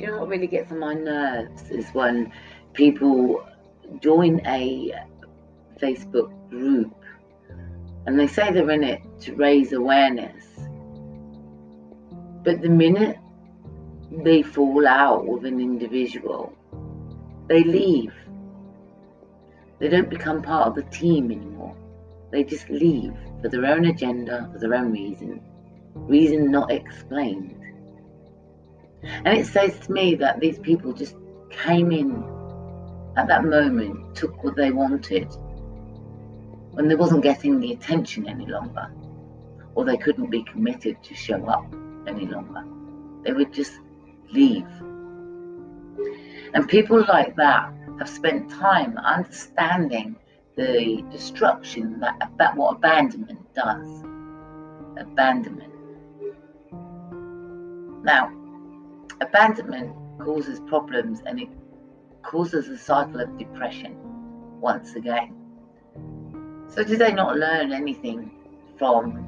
You know what really gets on my nerves is when people join a Facebook group and they say they're in it to raise awareness. But the minute they fall out with an individual, they leave. They don't become part of the team anymore. They just leave for their own agenda, for their own reason, reason not explained. And it says to me that these people just came in at that moment, took what they wanted, when they wasn't getting the attention any longer, or they couldn't be committed to show up any longer. They would just leave. And people like that have spent time understanding the destruction that, that what abandonment does. Abandonment. Now, abandonment causes problems and it causes a cycle of depression once again. So, did they not learn anything from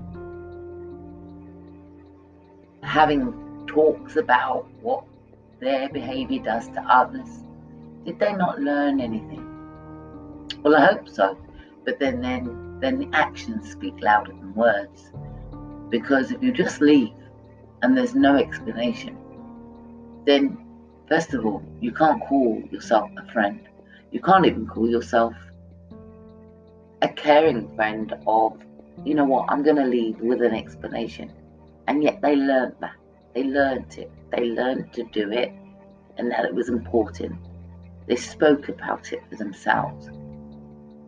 having talks about what their behavior does to others? Did they not learn anything? Well, I hope so. But then, then, then the actions speak louder than words. Because if you just leave and there's no explanation, then first of all, you can't call yourself a friend. You can't even call yourself a caring friend of, you know what, I'm going to leave with an explanation. And yet they learned that. They learned it. They learned to do it and that it was important. They spoke about it for themselves.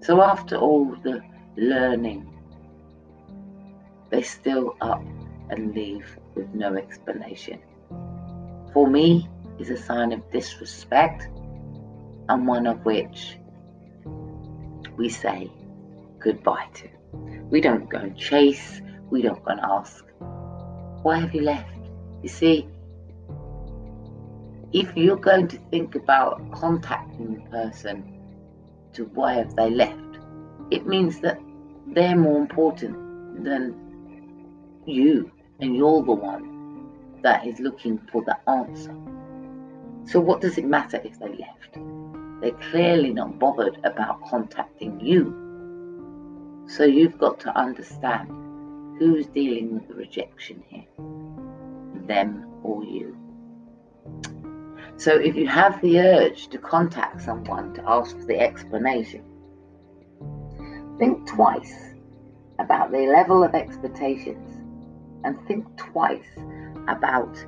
So after all the learning, they still up and leave with no explanation. For me, is a sign of disrespect, and one of which we say goodbye to. We don't go and chase, we don't go and ask, Why have you left? You see, if you're going to think about contacting the person to why have they left, it means that they're more important than you, and you're the one that is looking for the answer. So, what does it matter if they left? They're clearly not bothered about contacting you. So, you've got to understand who's dealing with the rejection here them or you. So, if you have the urge to contact someone to ask for the explanation, think twice about the level of expectations and think twice about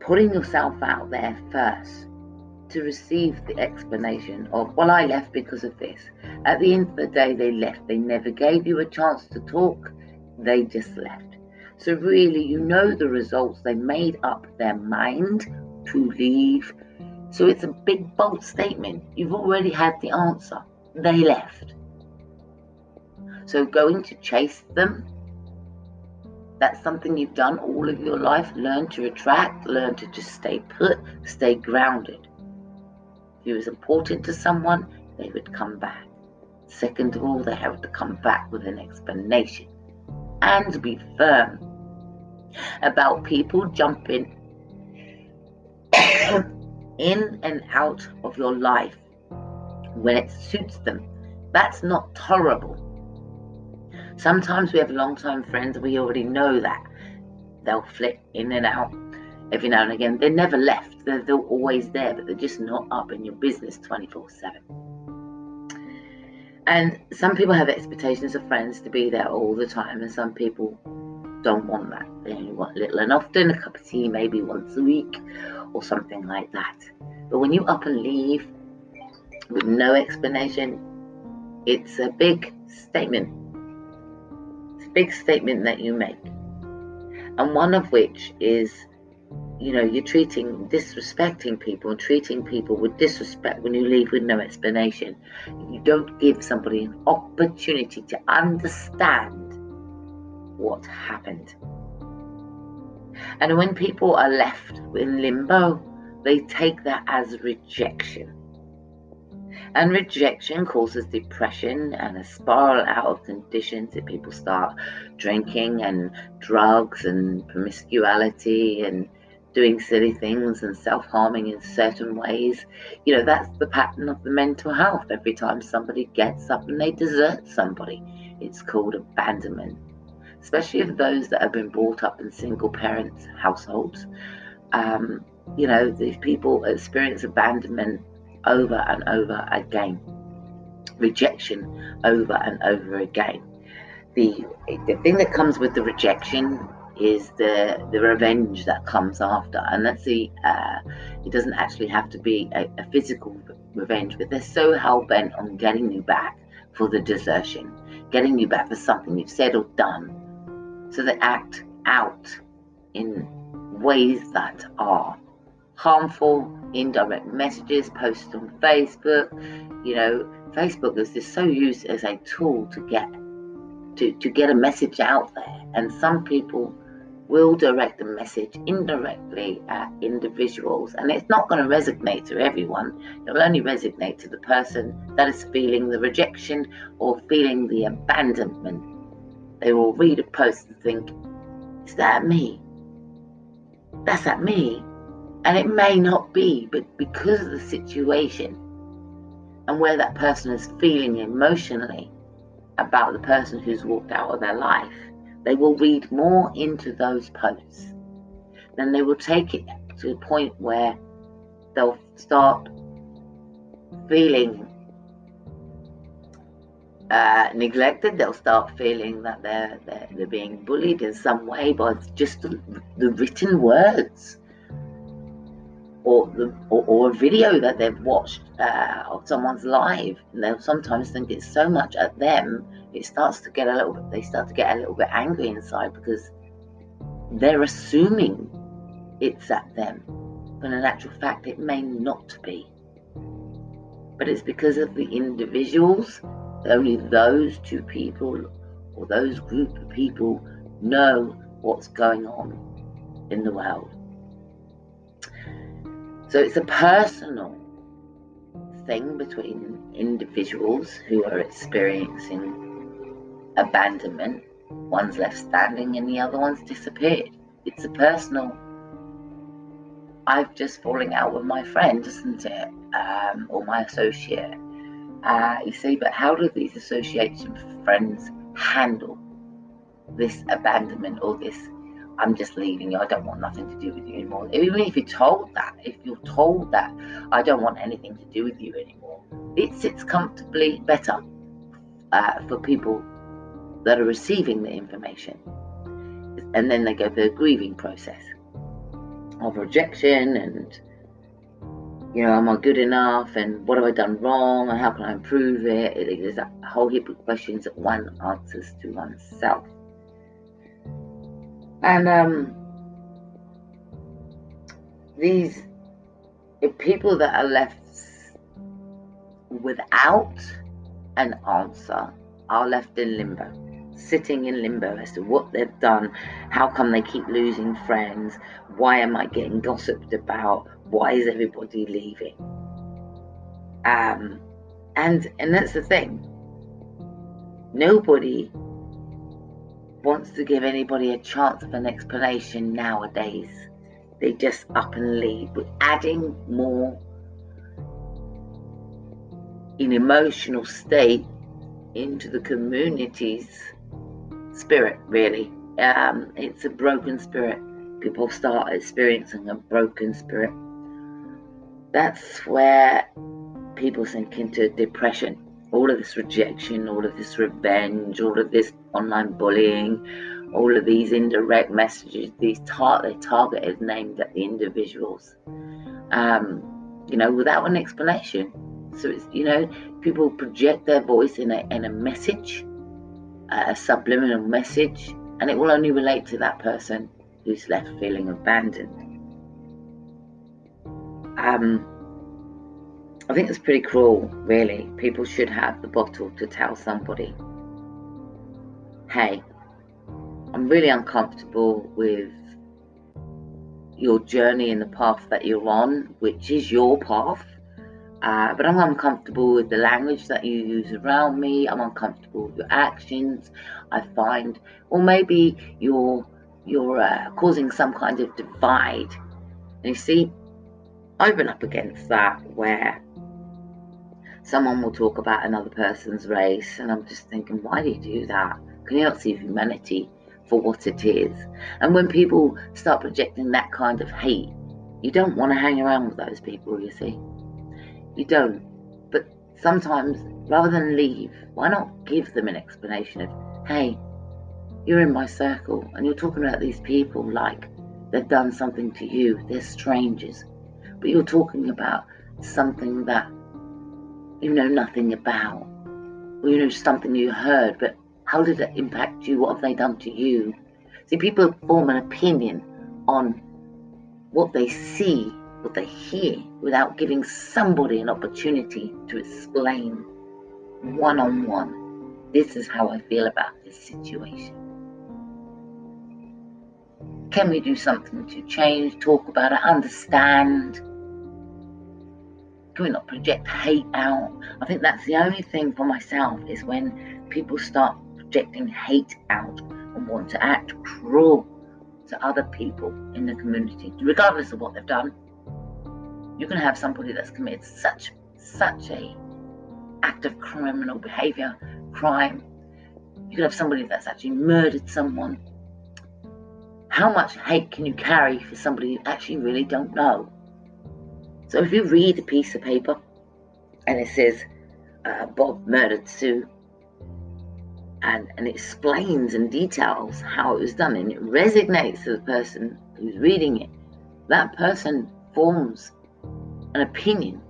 putting yourself out there first to receive the explanation of, well, I left because of this. At the end of the day, they left. They never gave you a chance to talk, they just left. So, really, you know the results. They made up their mind to leave. So, it's a big, bold statement. You've already had the answer. They left. So, going to chase them, that's something you've done all of your life. Learn to retract, learn to just stay put, stay grounded. If you was important to someone, they would come back. Second of all, they have to come back with an explanation and be firm about people jumping in and out of your life when it suits them. That's not tolerable. Sometimes we have long-time friends, we already know that. They'll flit in and out every now and again. They're never left, they're, they're always there, but they're just not up in your business 24 7. And some people have expectations of friends to be there all the time, and some people don't want that. They only want little and often, a cup of tea maybe once a week or something like that. But when you up and leave with no explanation, it's a big statement. Big statement that you make. And one of which is, you know, you're treating, disrespecting people and treating people with disrespect when you leave with no explanation. You don't give somebody an opportunity to understand what happened. And when people are left in limbo, they take that as rejection. And rejection causes depression and a spiral out of conditions that people start drinking and drugs and promiscuity and doing silly things and self harming in certain ways. You know, that's the pattern of the mental health. Every time somebody gets up and they desert somebody, it's called abandonment. Especially of those that have been brought up in single parents households. Um, you know, these people experience abandonment over and over again, rejection over and over again. The, the thing that comes with the rejection is the the revenge that comes after, and that's the uh, it doesn't actually have to be a, a physical revenge, but they're so hell bent on getting you back for the desertion, getting you back for something you've said or done, so they act out in ways that are harmful, indirect messages posted on Facebook. You know, Facebook is just so used as a tool to get to, to get a message out there, and some people will direct the message indirectly at individuals, and it's not going to resonate to everyone. It will only resonate to the person that is feeling the rejection or feeling the abandonment. They will read a post and think, Is that me? That's at me. And it may not be, but because of the situation and where that person is feeling emotionally about the person who's walked out of their life, they will read more into those posts. Then they will take it to a point where they'll start feeling uh, neglected. They'll start feeling that they're, they're, they're being bullied in some way by just the, the written words or, the, or, or, a video that they've watched uh, of someone's live. And they'll sometimes think it's so much at them it starts to get a little bit, they start to get a little bit angry inside because they're assuming it's at them. But in actual fact, it may not be. But it's because of the individuals, only those two people or those group of people know what's going on in the world. So it's a personal thing between individuals who are experiencing abandonment. One's left standing and the other one's disappeared. It's a personal. I've just falling out with my friend, isn't it? Um, or my associate. Uh, you see, but how do these association friends handle this abandonment or this I'm just leaving you. I don't want nothing to do with you anymore. Even if you're told that, if you're told that I don't want anything to do with you anymore, it sits comfortably better uh, for people that are receiving the information. And then they go through a grieving process of rejection and, you know, am I good enough? And what have I done wrong? And how can I improve it? There's a whole heap of questions that one answers to oneself. And um, these people that are left without an answer are left in limbo sitting in limbo as to what they've done, how come they keep losing friends, why am I getting gossiped about, why is everybody leaving? Um, and and that's the thing. Nobody wants to give anybody a chance of an explanation nowadays. They just up and leave. We're adding more in emotional state into the community's spirit, really. Um, it's a broken spirit. People start experiencing a broken spirit. That's where people sink into depression. All of this rejection, all of this revenge, all of this online bullying, all of these indirect messages, these tar- they targeted named at the individuals. Um, you know, without an explanation. So it's you know, people project their voice in a in a message a subliminal message, and it will only relate to that person who's left feeling abandoned. Um, I think it's pretty cruel, really. People should have the bottle to tell somebody, hey, I'm really uncomfortable with your journey and the path that you're on, which is your path. Uh, but I'm uncomfortable with the language that you use around me. I'm uncomfortable with your actions. I find, or maybe you're you're uh, causing some kind of divide And you see, I've been up against that where someone will talk about another person's race, and I'm just thinking, why do you do that? Can you not see humanity for what it is? And when people start projecting that kind of hate, you don't want to hang around with those people, you see. You don't. But sometimes, rather than leave, why not give them an explanation of, hey, you're in my circle and you're talking about these people like they've done something to you, they're strangers, but you're talking about something that you know nothing about, or you know something you heard, but how did it impact you? What have they done to you? See, people form an opinion on what they see, what they hear, without giving somebody an opportunity to explain one on one. This is how I feel about this situation. Can we do something to change, talk about it, understand? Can we not project hate out? I think that's the only thing for myself is when people start projecting hate out and want to act cruel to other people in the community, regardless of what they've done. You can have somebody that's committed such such a act of criminal behavior, crime. You could have somebody that's actually murdered someone. How much hate can you carry for somebody you actually really don't know? So if you read a piece of paper and it says uh, Bob murdered Sue, and, and it explains and details how it was done, and it resonates to the person who's reading it, that person forms an opinion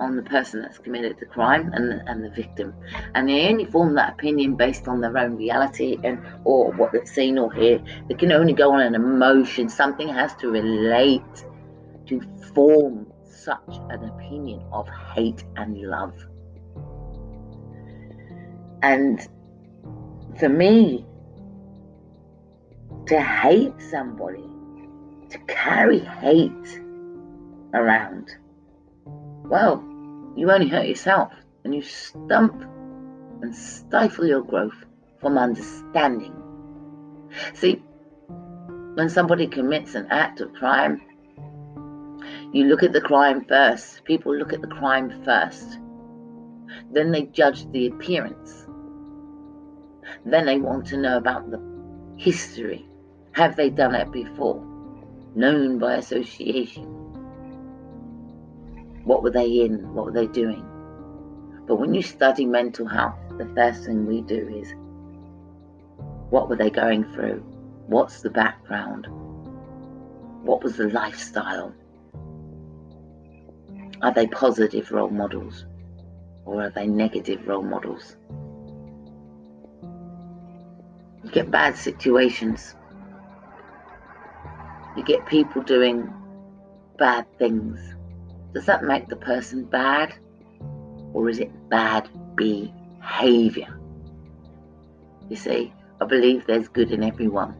on the person that's committed the crime and the, and the victim, and they only form that opinion based on their own reality and or what they've seen or heard. They can only go on an emotion. Something has to relate to form such an opinion of hate and love. And for me, to hate somebody, to carry hate around, well, you only hurt yourself and you stump and stifle your growth from understanding. See, when somebody commits an act of crime, you look at the crime first. People look at the crime first. Then they judge the appearance. Then they want to know about the history. Have they done it before? Known by association. What were they in? What were they doing? But when you study mental health, the first thing we do is what were they going through? What's the background? What was the lifestyle? Are they positive role models or are they negative role models? You get bad situations. You get people doing bad things. Does that make the person bad? Or is it bad behavior? You see, I believe there's good in everyone,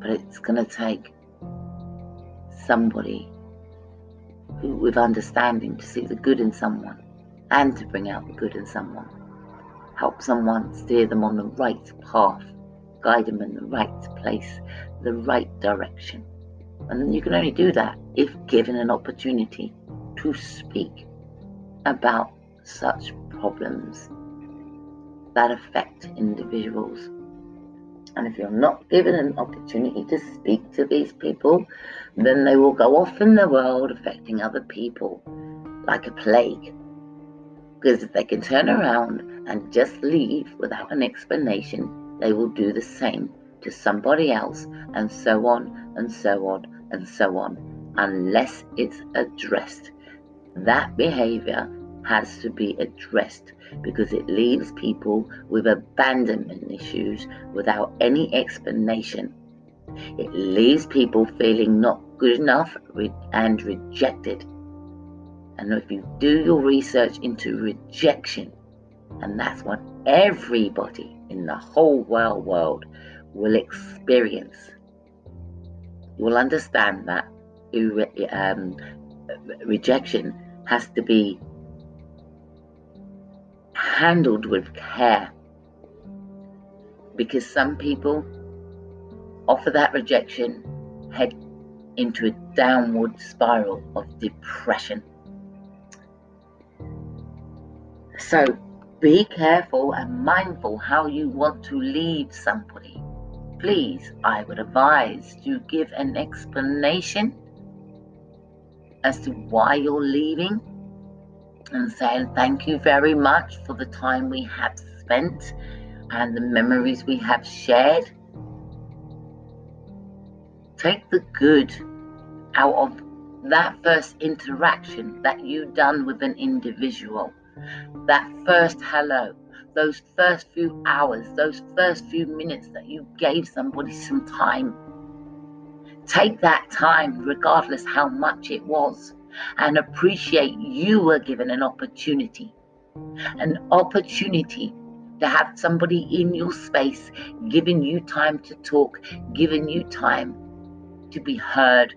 but it's going to take somebody with understanding to see the good in someone and to bring out the good in someone. Help someone steer them on the right path, guide them in the right place, the right direction. And you can only do that if given an opportunity to speak about such problems that affect individuals. And if you're not given an opportunity to speak to these people, then they will go off in the world affecting other people like a plague. Because if they can turn around and just leave without an explanation, they will do the same to somebody else, and so on and so on and so on, unless it's addressed. That behavior has to be addressed because it leaves people with abandonment issues without any explanation. It leaves people feeling not good enough and rejected. And if you do your research into rejection, and that's what everybody in the whole world world will experience, you will understand that um, rejection has to be handled with care. Because some people offer that rejection, head into a downward spiral of depression. So be careful and mindful how you want to leave somebody. Please, I would advise to give an explanation as to why you're leaving and saying thank you very much for the time we have spent and the memories we have shared. Take the good out of that first interaction that you done with an individual, that first hello, those first few hours, those first few minutes that you gave somebody some time. Take that time, regardless how much it was, and appreciate you were given an opportunity. An opportunity to have somebody in your space giving you time to talk, giving you time to be heard.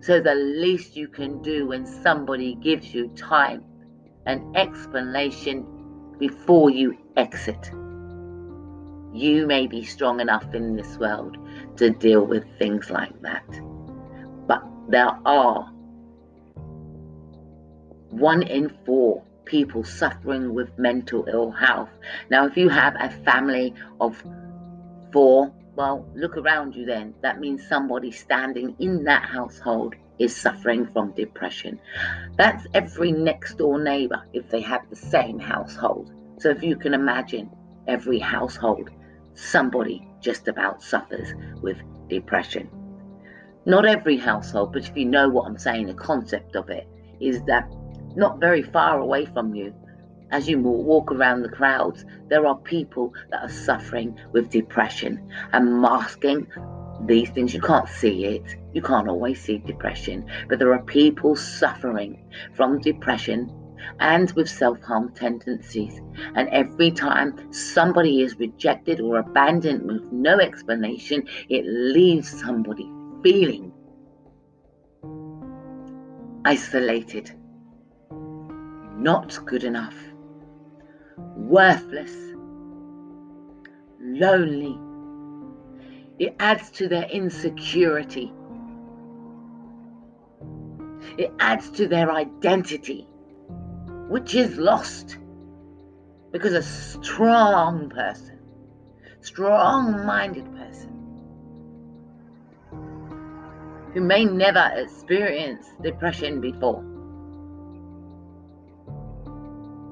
So, the least you can do when somebody gives you time, an explanation before you exit. You may be strong enough in this world to deal with things like that. There are one in four people suffering with mental ill health. Now, if you have a family of four, well, look around you then. That means somebody standing in that household is suffering from depression. That's every next door neighbor if they have the same household. So if you can imagine every household, somebody just about suffers with depression. Not every household, but if you know what I'm saying, the concept of it is that not very far away from you, as you walk around the crowds, there are people that are suffering with depression and masking these things. You can't see it. You can't always see depression, but there are people suffering from depression and with self harm tendencies. And every time somebody is rejected or abandoned with no explanation, it leaves somebody feeling isolated not good enough, worthless, lonely. It adds to their insecurity. It adds to their identity, which is lost. Because a strong person, strong minded person, who may never experience depression before,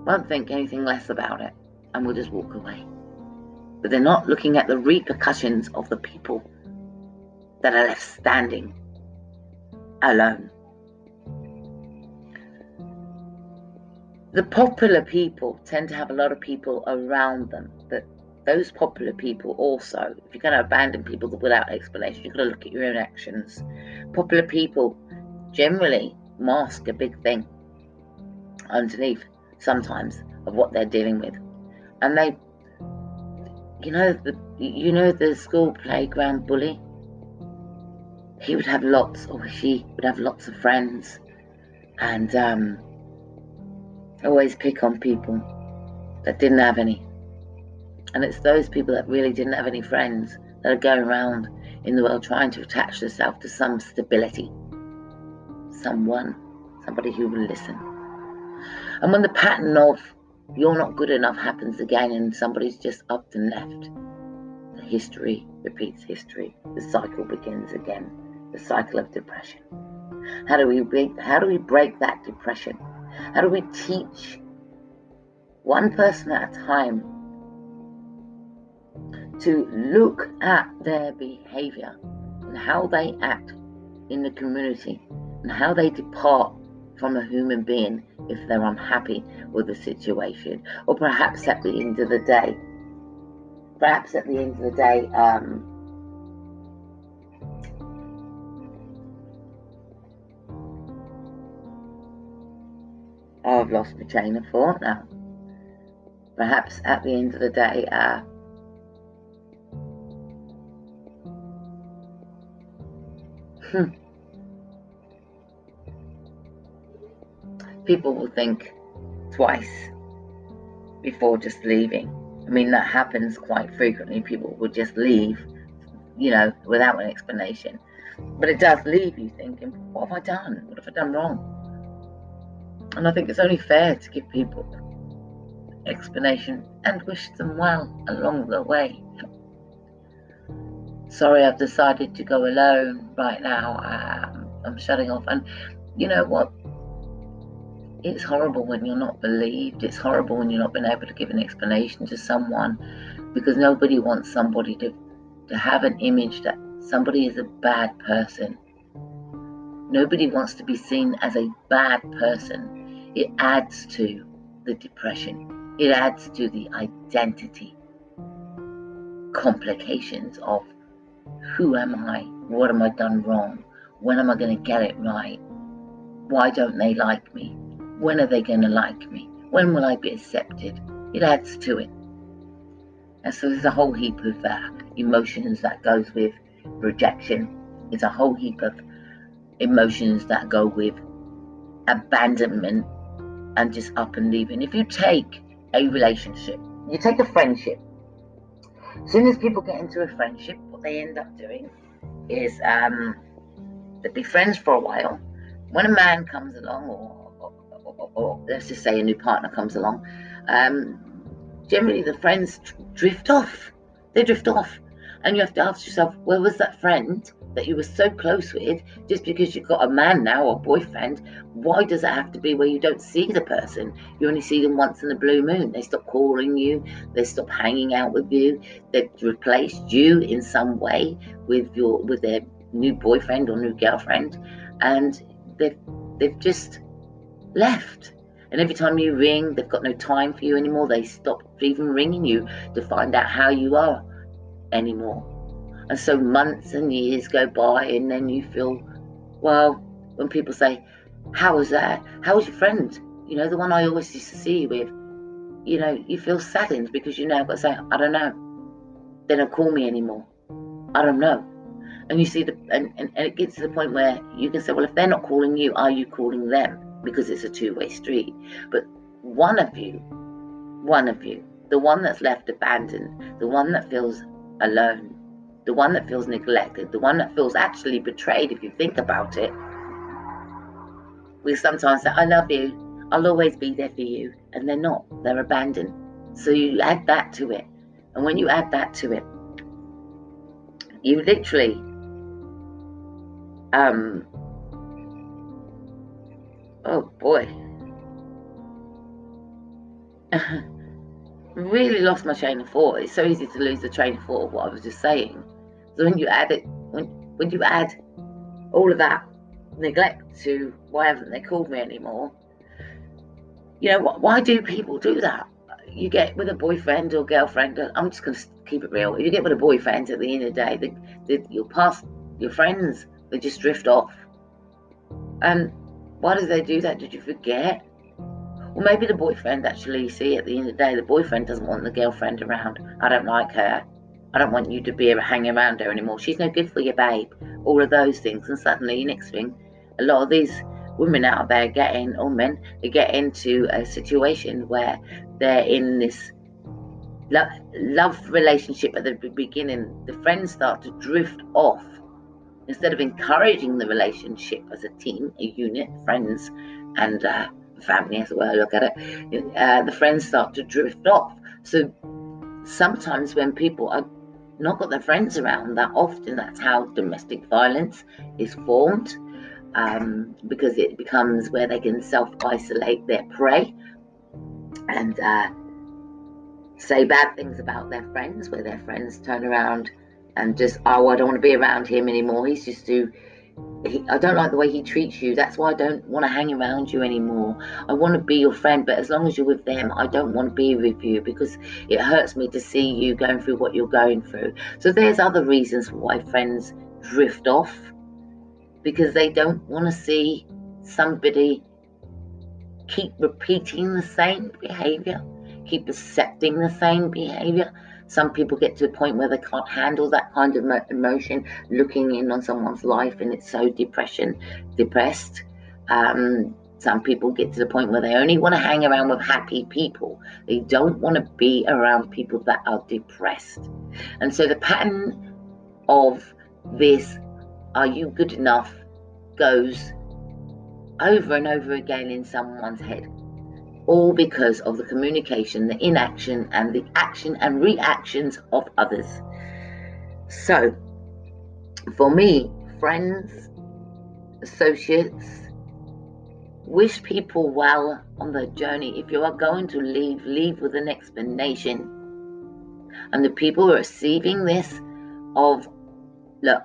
won't think anything less about it and will just walk away. But they're not looking at the repercussions of the people that are left standing alone. The popular people tend to have a lot of people around them, but those popular people also, if you're going to abandon people without explanation, you've got to look at your own actions. Popular people generally mask a big thing underneath sometimes of what they're dealing with. And they, you know, the you know the school playground bully. He would have lots, or she would have lots of friends, and um, always pick on people that didn't have any. And it's those people that really didn't have any friends that are going around in the world trying to attach themselves to some stability, someone, somebody who will listen. And when the pattern of you're not good enough happens again and somebody's just up and left, the history repeats history. The cycle begins again. The cycle of depression. How do we break, how do we break that depression? How do we teach one person at a time to look at their behavior and how they act in the community and how they depart from a human being if they're unhappy with the situation, or perhaps at the end of the day, perhaps at the end of the day, um, I've lost my chain of thought now. Perhaps at the end of the day, uh, hmm. people will think twice before just leaving. I mean, that happens quite frequently. People will just leave, you know, without an explanation. But it does leave you thinking, what have I done? What have I done wrong? And I think it's only fair to give people explanation and wish them well along the way. Sorry, I've decided to go alone right now. Um, I'm shutting off. And you know what? It's horrible when you're not believed. It's horrible when you're not been able to give an explanation to someone because nobody wants somebody to, to have an image that somebody is a bad person. Nobody wants to be seen as a bad person. It adds to the depression, it adds to the identity complications of who am I? What am I done wrong? When am I going to get it right? Why don't they like me? When are they going to like me? When will I be accepted? It adds to it. And so there's a whole heap of uh, emotions that goes with rejection. There's a whole heap of emotions that go with abandonment and just up and leaving. If you take a relationship, you take a friendship. As soon as people get into a friendship, they end up doing is um, they be friends for a while. When a man comes along, or, or, or, or let's just say a new partner comes along, um, generally the friends drift off. They drift off. And you have to ask yourself, where was that friend that you were so close with just because you've got a man now or boyfriend? Why does it have to be where you don't see the person? You only see them once in a blue moon. They stop calling you, they stop hanging out with you, they've replaced you in some way with your with their new boyfriend or new girlfriend, and they've they've just left. And every time you ring, they've got no time for you anymore. They stop even ringing you to find out how you are anymore. And so months and years go by, and then you feel, well, when people say, How was that? How was your friend? You know, the one I always used to see you with. You know, you feel saddened because you now got to say, I don't know. They don't call me anymore. I don't know. And you see the and, and, and it gets to the point where you can say, Well, if they're not calling you, are you calling them? Because it's a two-way street. But one of you, one of you, the one that's left abandoned, the one that feels alone, the one that feels neglected, the one that feels actually betrayed, if you think about it. We sometimes say, I love you, I'll always be there for you. And they're not, they're abandoned. So you add that to it. And when you add that to it, you literally um oh boy really lost my train of thought. It's so easy to lose the train of thought of what I was just saying. So when you add it, when when you add all of that neglect to why haven't they called me anymore? You know, why do people do that? You get with a boyfriend or girlfriend. I'm just going to keep it real. If you get with a boyfriend at the end of the day, the, the, your past, your friends, they just drift off. And why do they do that? Did you forget? Or maybe the boyfriend actually, see, at the end of the day, the boyfriend doesn't want the girlfriend around. I don't like her. I don't want you to be hanging around her anymore. She's no good for you, babe. All of those things. And suddenly, next thing, a lot of these women out there getting, or men, they get into a situation where they're in this love, love relationship at the beginning. The friends start to drift off. Instead of encouraging the relationship as a team, a unit, friends, and uh, family as well, look at it, uh, the friends start to drift off. So sometimes when people are not got their friends around that often, that's how domestic violence is formed. Um, because it becomes where they can self isolate their prey and uh, say bad things about their friends, where their friends turn around and just, oh, I don't want to be around him anymore. He's just too I don't like the way he treats you. That's why I don't want to hang around you anymore. I want to be your friend, but as long as you're with them, I don't want to be with you because it hurts me to see you going through what you're going through. So there's other reasons why friends drift off because they don't want to see somebody keep repeating the same behavior, keep accepting the same behavior some people get to a point where they can't handle that kind of emotion, looking in on someone's life, and it's so depression, depressed. Um, some people get to the point where they only want to hang around with happy people. They don't want to be around people that are depressed. And so the pattern of this are you good enough goes over and over again in someone's head. All because of the communication, the inaction, and the action and reactions of others. So, for me, friends, associates, wish people well on their journey. If you are going to leave, leave with an explanation. And the people receiving this of, look,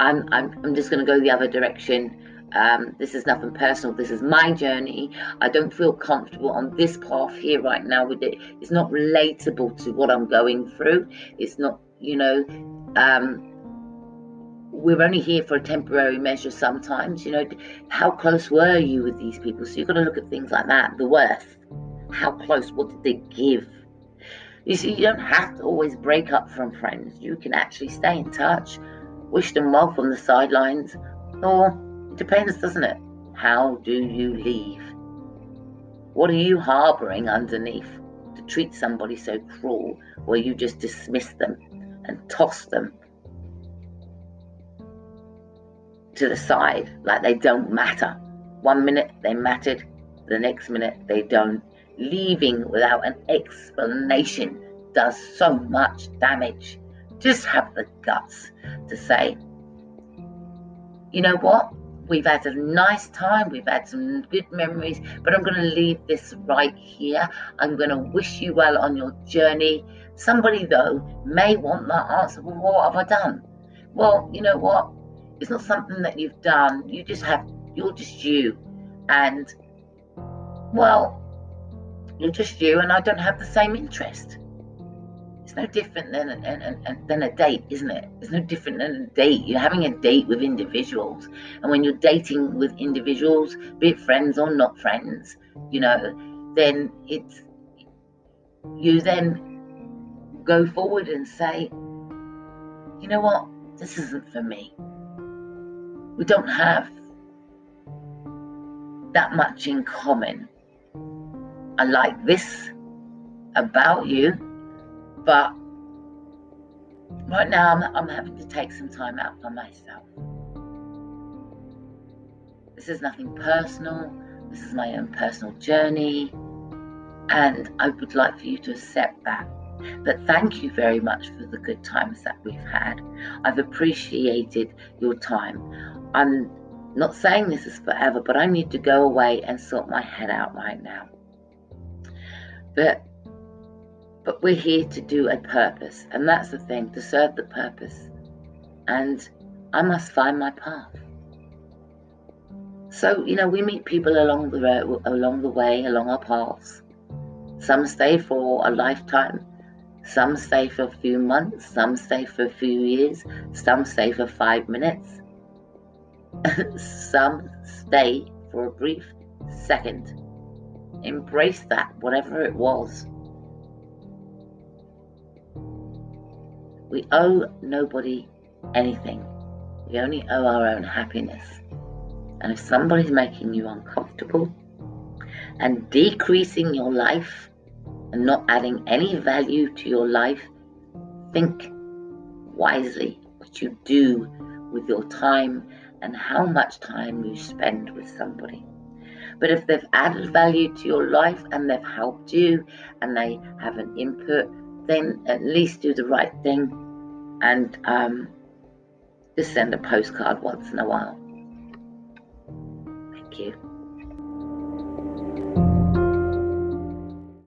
I'm, I'm, I'm just going to go the other direction. Um, this is nothing personal. This is my journey. I don't feel comfortable on this path here right now with it. It's not relatable to what I'm going through. It's not, you know, um, we're only here for a temporary measure sometimes. You know, how close were you with these people? So you've got to look at things like that. The worth. How close? What did they give? You see, you don't have to always break up from friends. You can actually stay in touch, wish them well from the sidelines, or depends, doesn't it? How do you leave? What are you harboring underneath to treat somebody so cruel where you just dismiss them and toss them to the side like they don't matter? One minute they mattered, the next minute they don't. Leaving without an explanation does so much damage. Just have the guts to say, you know what? We've had a nice time, we've had some good memories, but I'm going to leave this right here. I'm going to wish you well on your journey. Somebody, though, may want that answer. Well, what have I done? Well, you know what? It's not something that you've done. You just have, you're just you. And, well, you're just you, and I don't have the same interest it's no different than, than, a date, isn't it? It's no different than a date. You're having a date with individuals. And when you're dating with individuals, be it friends or not friends, you know, then it's, you then go forward and say, you know what? This isn't for me. We don't have that much in common. I like this about you but right now, I'm, I'm having to take some time out for myself. This is nothing personal. This is my own personal journey. And I would like for you to accept that. But thank you very much for the good times that we've had. I've appreciated your time. I'm not saying this is forever, but I need to go away and sort my head out right now. But but we're here to do a purpose, and that's the thing to serve the purpose. And I must find my path. So, you know, we meet people along the road, along the way, along our paths. Some stay for a lifetime, some stay for a few months, some stay for a few years, some stay for five minutes, some stay for a brief second. Embrace that, whatever it was. We owe nobody anything. We only owe our own happiness. And if somebody's making you uncomfortable and decreasing your life and not adding any value to your life, think wisely what you do with your time and how much time you spend with somebody. But if they've added value to your life and they've helped you and they have an input then at least do the right thing and um, just send a postcard once in a while. Thank you.